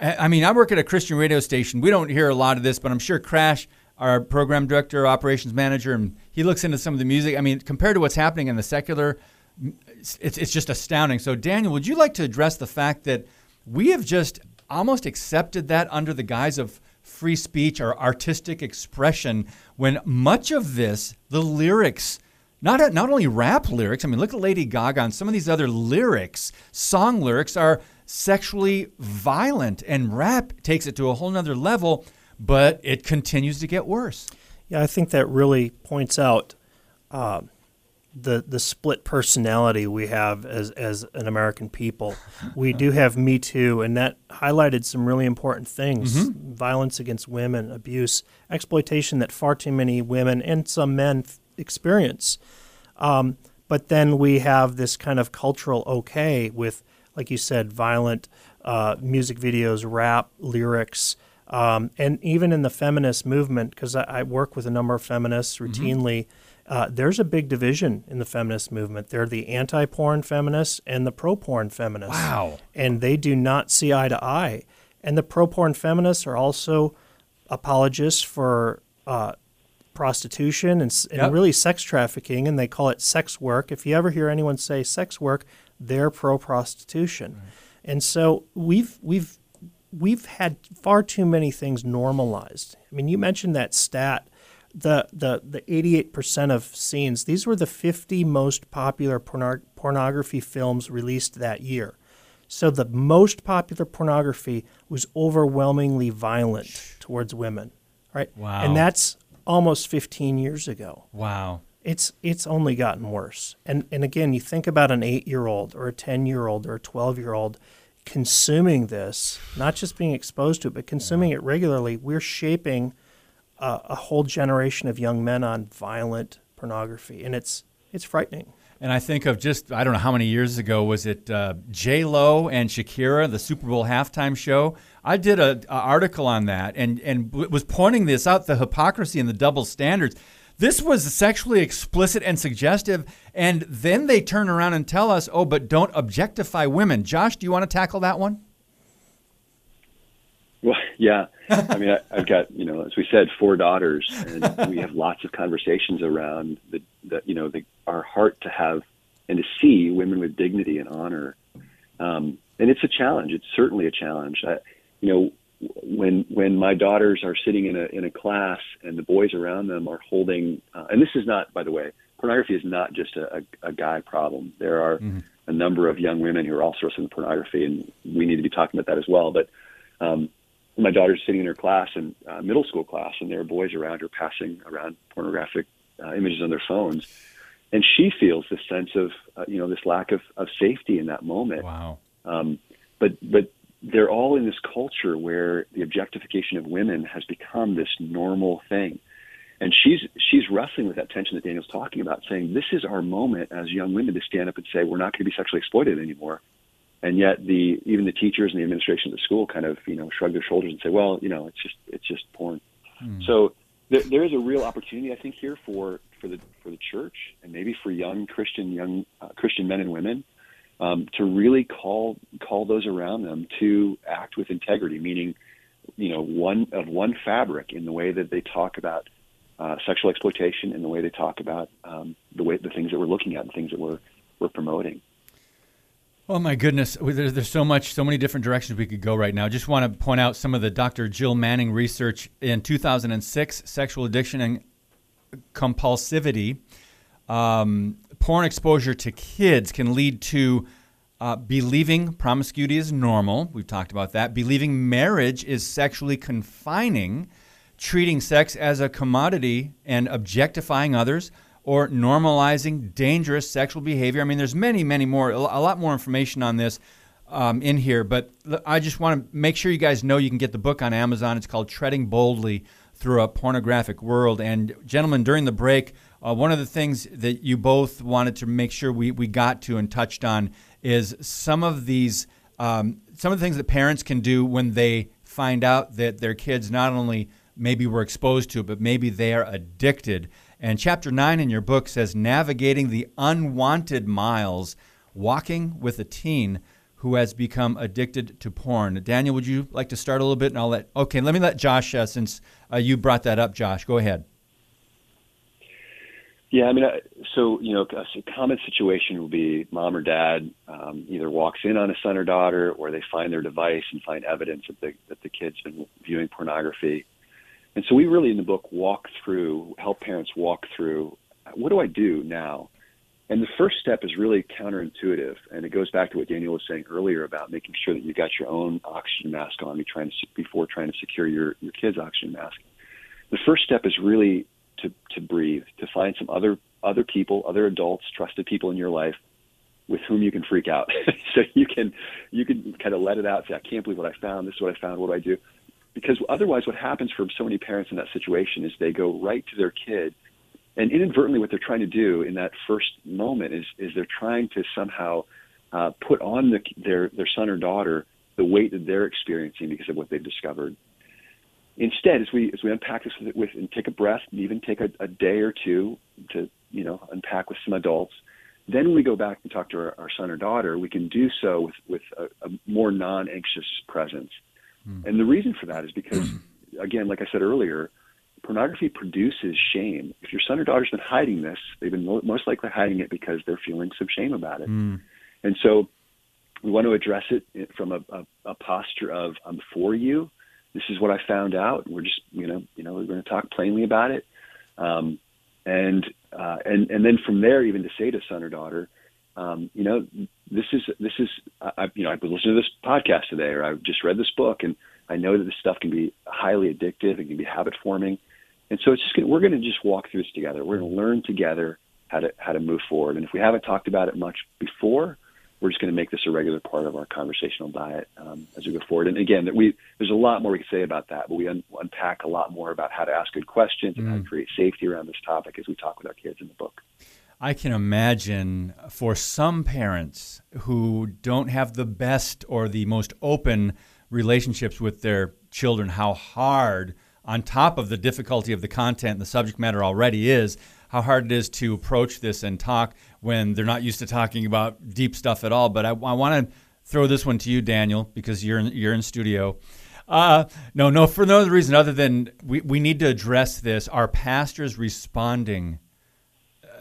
I mean, I work at a Christian radio station. We don't hear a lot of this, but I'm sure Crash, our program director, operations manager, and he looks into some of the music. I mean, compared to what's happening in the secular, it's, it's just astounding. So, Daniel, would you like to address the fact that we have just almost accepted that under the guise of free speech or artistic expression when much of this, the lyrics, not, not only rap lyrics, I mean, look at Lady Gaga and some of these other lyrics, song lyrics are sexually violent, and rap takes it to a whole nother level, but it continues to get worse. Yeah, I think that really points out uh, the the split personality we have as as an American people. We do have Me Too, and that highlighted some really important things: Mm-hmm. violence against women, abuse, exploitation that far too many women and some men f- experience. Um, but then we have this kind of cultural okay with, like you said, violent uh, music videos, rap lyrics. Um, and even in the feminist movement, because I, I work with a number of feminists routinely, uh, there's a big division in the feminist movement. They're the anti porn feminists and the pro porn feminists. Wow. And they do not see eye to eye. And the pro porn feminists are also apologists for uh, prostitution and, and Yep. really sex trafficking, and they call it sex work. If you ever hear anyone say sex work, they're pro prostitution. And so we've we've we've had far too many things normalized. I mean, you mentioned that stat, the the the 88% of scenes. These were the 50 most popular porno- pornography films released that year. So the most popular pornography was overwhelmingly violent towards women, right? Wow. And that's almost 15 years ago Wow. it's it's only gotten worse. And and again, you think about an eight year old or a ten year old or a twelve year old consuming this, not just being exposed to it, but consuming it regularly. We're shaping a, a whole generation of young men on violent pornography, and it's it's frightening. And I think of just I don't know how many years ago was it uh, J Lo and Shakira, the Super Bowl halftime show. I did a, a article on that and and was pointing this out the hypocrisy and the double standards. This was sexually explicit and suggestive, and then they turn around and tell us, "Oh, but don't objectify women." Josh, do you want to tackle that one? Well, yeah. I mean, I, I've got you know, as we said, four daughters, and we have lots of conversations around the, the you know, the, our heart to have and to see women with dignity and honor. Um, and it's a challenge. It's certainly a challenge. I, you know, when when my daughters are sitting in a in a class and the boys around them are holding, uh, and this is not, by the way, pornography is not just a, a, a guy problem. There are a number of young women who are also sourcing pornography, and we need to be talking about that as well. But um, my daughter's sitting in her class and uh, middle school class, and there are boys around her passing around pornographic uh, images on their phones, and she feels this sense of uh, you know this lack of, of safety in that moment. Wow. Um, but but they're all in this culture where the objectification of women has become this normal thing, and she's she's wrestling with that tension that Daniel's talking about, saying this is our moment as young women to stand up and say we're not going to be sexually exploited anymore and yet the even the teachers and the administration of the school kind of you know shrug their shoulders and say, well, you know, it's just it's just porn. So there, there is a real opportunity, I think, here for for the for the church and maybe for young Christian young uh, Christian men and women um, to really call call those around them to act with integrity, meaning you know one of one fabric in the way that they talk about uh, sexual exploitation, and the way they talk about um, the way the things that we're looking at and things that we're we're promoting. Oh my goodness, there's, there's so much, so many different directions we could go right now. Just want to point out some of the Dr. Jill Manning research in 2006, sexual addiction and compulsivity. Um, porn exposure to kids can lead to uh, believing promiscuity is normal. We've talked about that. Believing marriage is sexually confining, treating sex as a commodity and objectifying others, or normalizing dangerous sexual behavior. I mean, there's many, many more, a lot more information on this um, in here, but I just want to make sure you guys know you can get the book on Amazon. It's called Treading Boldly Through a Pornographic World. And, gentlemen, during the break, uh, one of the things that you both wanted to make sure we, we got to and touched on is some of these, um, some of the things that parents can do when they find out that their kids not only maybe were exposed to it, but maybe they are addicted. And chapter nine in your book says navigating the unwanted miles, walking with a teen who has become addicted to porn. Daniel, would you like to start a little bit? And I'll let, okay, let me let Josh, uh, since uh, you brought that up, Josh, go ahead. Yeah, I mean, so you know, a common situation will be mom or dad um, either walks in on a son or daughter, or they find their device and find evidence that the that the kid's been viewing pornography. And so we really in the book walk through, help parents walk through, what do I do now? And the first step is really counterintuitive, and it goes back to what Daniel was saying earlier about making sure that you got your own oxygen mask on trying to, before trying to secure your your kid's oxygen mask. The first step is really to to breathe, to find some other other people, other adults, trusted people in your life with whom you can freak out. so you can you can kind of let it out. Say, I can't believe what I found. This is what I found. What do I do? Because otherwise, what happens for so many parents in that situation is they go right to their kid, and inadvertently, what they're trying to do in that first moment is is they're trying to somehow uh, put on the, their their son or daughter the weight that they're experiencing because of what they've discovered. Instead, as we as we unpack this with, with and take a breath, and even take a, a day or two to you know unpack with some adults, then when we go back and talk to our, our son or daughter, we can do so with with a, a more non-anxious presence. Mm. And the reason for that is because, again, like I said earlier, pornography produces shame. If your son or daughter's been hiding this, they've been most likely hiding it because they're feeling some shame about it. Mm. And so we want to address it from a, a, a posture of I'm for you. This is what I found out. We're just you know you know we're going to talk plainly about it, um, and uh, and and then from there even to say to son or daughter, um, you know this is this is I, you know I've been listening to this podcast today or I've just read this book and I know that this stuff can be highly addictive. It can be habit forming, and so it's just gonna, we're going to just walk through this together. We're going to learn together how to how to move forward. And if we haven't talked about it much before, we're just going to make this a regular part of our conversational diet um, as we go forward. And again, we there's a lot more we can say about that, but we un- unpack a lot more about how to ask good questions and how to mm. create safety around this topic as we talk with our kids in the book. I can imagine for some parents who don't have the best or the most open relationships with their children, how hard, on top of the difficulty of the content and the subject matter already is, how hard it is to approach this and talk when they're not used to talking about deep stuff at all. But I, I want to throw this one to you, Daniel, because you're in, you're in studio. Uh, no, no, for no other reason other than we, we need to address this. Are pastors responding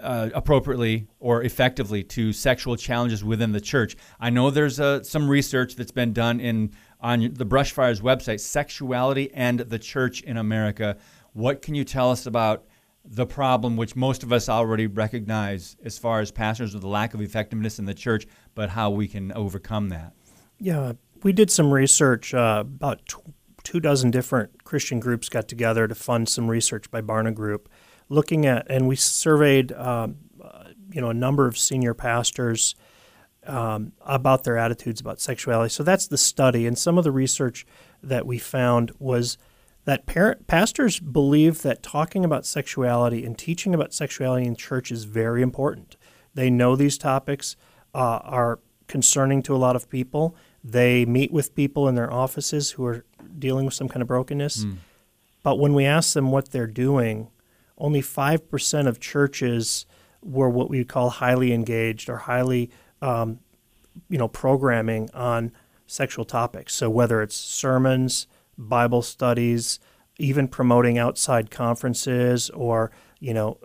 uh, appropriately or effectively to sexual challenges within the church? I know there's uh, some research that's been done in on the Brushfires website, Sexuality and the Church in America. What can you tell us about the problem, which most of us already recognize as far as pastors with the lack of effectiveness in the church, but how we can overcome that. Yeah, we did some research. Uh, about t- two dozen different Christian groups got together to fund some research by Barna Group, looking at, and we surveyed, um, you know, a number of senior pastors um, about their attitudes about sexuality. So that's the study, and some of the research that we found was that parent, pastors believe that talking about sexuality and teaching about sexuality in church is very important. They know these topics uh, are concerning to a lot of people. They meet with people in their offices who are dealing with some kind of brokenness. Mm. But when we ask them what they're doing, only 5% of churches were what we call highly engaged or highly, um, you know, programming on sexual topics. So whether it's sermons, Bible studies, even promoting outside conferences or you know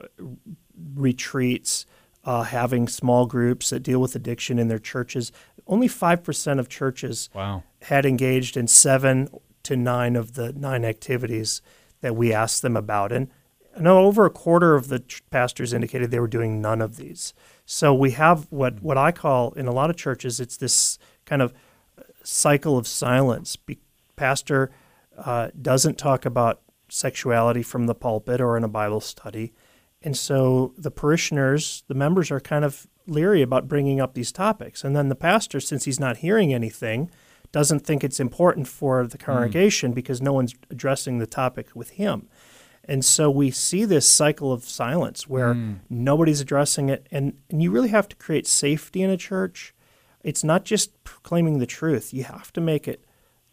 retreats, uh, having small groups that deal with addiction in their churches. Only five percent of churches wow. had engaged in seven to nine of the nine activities that we asked them about, and Know over a quarter of the pastors indicated they were doing none of these. So we have what what I call in a lot of churches, it's this kind of cycle of silence. Be- pastor uh, doesn't talk about sexuality from the pulpit or in a Bible study. And so the parishioners, the members are kind of leery about bringing up these topics. And then the pastor, since he's not hearing anything, doesn't think it's important for the hmm. congregation mm. because no one's addressing the topic with him. And so we see this cycle of silence where mm. nobody's addressing it. And, and you really have to create safety in a church. It's not just proclaiming the truth, you have to make it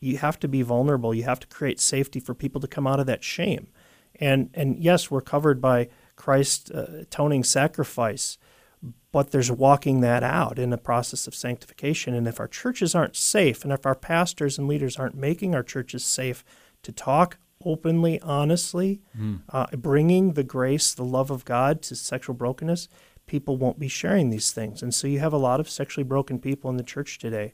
you have to be vulnerable. You have to create safety for people to come out of that shame. And and yes, we're covered by Christ's uh, atoning sacrifice, but there's walking that out in the process of sanctification. And if our churches aren't safe, and if our pastors and leaders aren't making our churches safe to talk openly, honestly, mm. uh, bringing the grace, the love of God to sexual brokenness, people won't be sharing these things. And so you have a lot of sexually broken people in the church today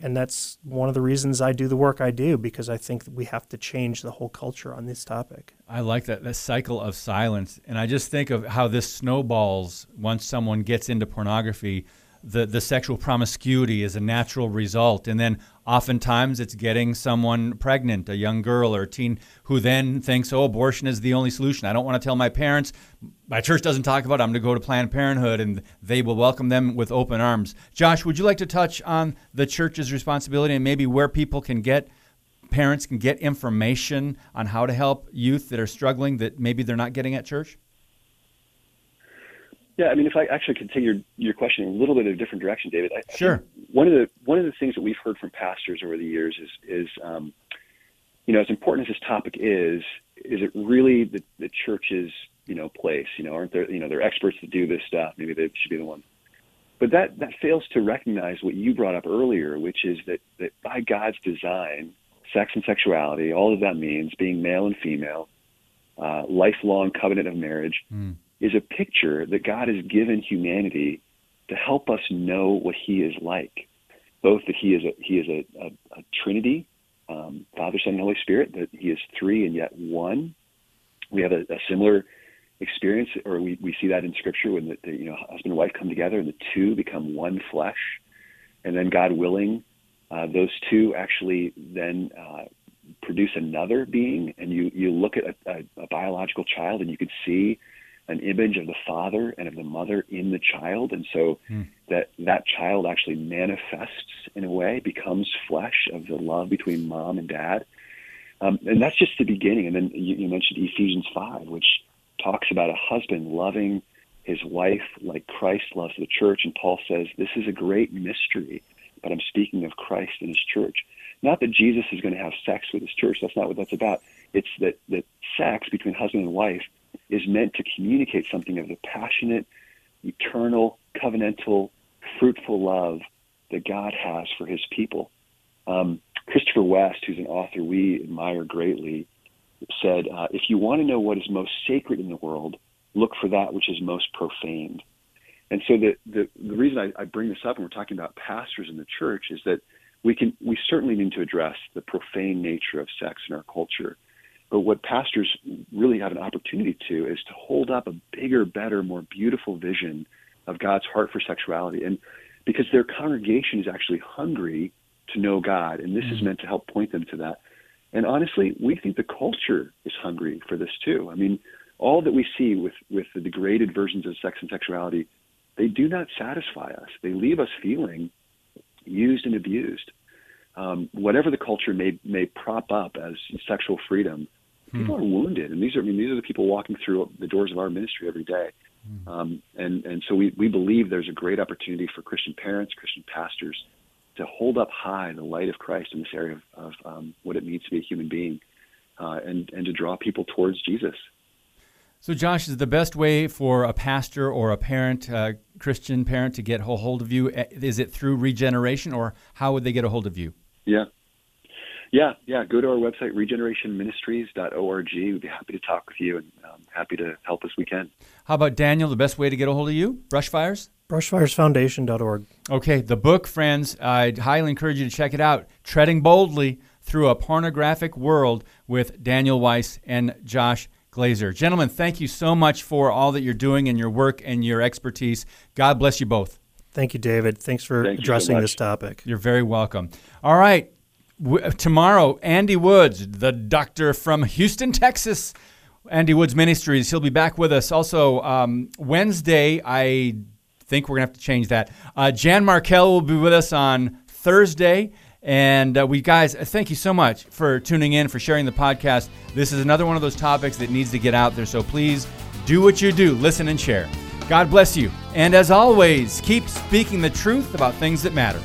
and that's one of the reasons I do the work I do because I think we have to change the whole culture on this topic. I like that that cycle of silence, and I just think of how this snowballs once someone gets into pornography. The, the sexual promiscuity is a natural result, and then Oftentimes, it's getting someone pregnant, a young girl or a teen, who then thinks, oh, abortion is the only solution. I don't want to tell my parents. My church doesn't talk about it. I'm going to go to Planned Parenthood, and they will welcome them with open arms. Josh, would you like to touch on the church's responsibility and maybe where people can get, parents can get information on how to help youth that are struggling that maybe they're not getting at church? Yeah, I mean, if I actually could take your, your question in a little bit of a different direction, David. I, sure. I one of the one of the things that we've heard from pastors over the years is is um, you know as important as this topic is, is it really the, the church's you know place? You know, aren't there you know they're experts that do this stuff? Maybe they should be the one. But that that fails to recognize what you brought up earlier, which is that that by God's design, sex and sexuality, all of that means being male and female, uh, lifelong covenant of marriage. Mm is a picture that God has given humanity to help us know what He is like. Both that He is a He is a, a, a Trinity, um, Father, Son, and Holy Spirit. That He is three and yet one. We have a, a similar experience, or we, we see that in Scripture when the, the you know husband and wife come together and the two become one flesh, and then God willing, uh, those two actually then uh, produce another being. And you you look at a, a, a biological child and you can see an image of the father and of the mother in the child. And so mm. that that child actually manifests in a way becomes flesh of the love between mom and dad. Um, and that's just the beginning. And then you, you mentioned ephesians 5 which talks about a husband loving his wife like christ loves the church. And paul says this is a great mystery but i'm speaking of christ and his church. Not that jesus is going to have sex with his church. That's not what that's about. It's that that sex between husband and wife is meant to communicate something of the passionate, eternal, covenantal, fruitful love that God has for his people. Um, Christopher West, who's an author we admire greatly, said, uh, If you want to know what is most sacred in the world, look for that which is most profaned. And so the, the, the reason I, I bring this up and we're talking about pastors in the church is that we can we certainly need to address the profane nature of sex in our culture. But what pastors really have an opportunity to is to hold up a bigger, better, more beautiful vision of God's heart for sexuality. And because their congregation is actually hungry to know God, and this mm-hmm. is meant to help point them to that. And honestly, we think the culture is hungry for this too. I mean, all that we see with, with the degraded versions of sex and sexuality, they do not satisfy us. They leave us feeling used and abused. Um, whatever the culture may may prop up as sexual freedom, people hmm. are wounded, and these are I mean these are the people walking through the doors of our ministry every day. Hmm. Um, and and so we we believe there's a great opportunity for Christian parents, Christian pastors, to hold up high the light of Christ in this area of, of um, what it means to be a human being, uh, and and to draw people towards Jesus. So, Josh, is the best way for a pastor or a parent, uh, Christian parent, to get a hold of you? Is it through regeneration, or how would they get a hold of you? Yeah, yeah, yeah. Go to our website, regenerationministries.org. We'd be happy to talk with you and um, happy to help as we can. How about Daniel? The best way to get a hold of you? Brushfires? Brushfiresfoundation.org. Okay, the book, friends, I'd highly encourage you to check it out. Treading Boldly Through a Pornographic World with Daniel Weiss and Josh Glaser. Gentlemen, thank you so much for all that you're doing and your work and your expertise. God bless you both. Thank you, David. Thanks for thank addressing so this topic. You're very welcome. All right. Tomorrow, Andy Woods, the doctor from Houston, Texas, Andy Woods Ministries. He'll be back with us. Also, um, Wednesday, I think we're going to have to change that. Uh, Jan Markell will be with us on Thursday. And uh, we guys, thank you so much for tuning in, for sharing the podcast. This is another one of those topics that needs to get out there. So please do what you do, listen and share. God bless you. And as always, keep speaking the truth about things that matter.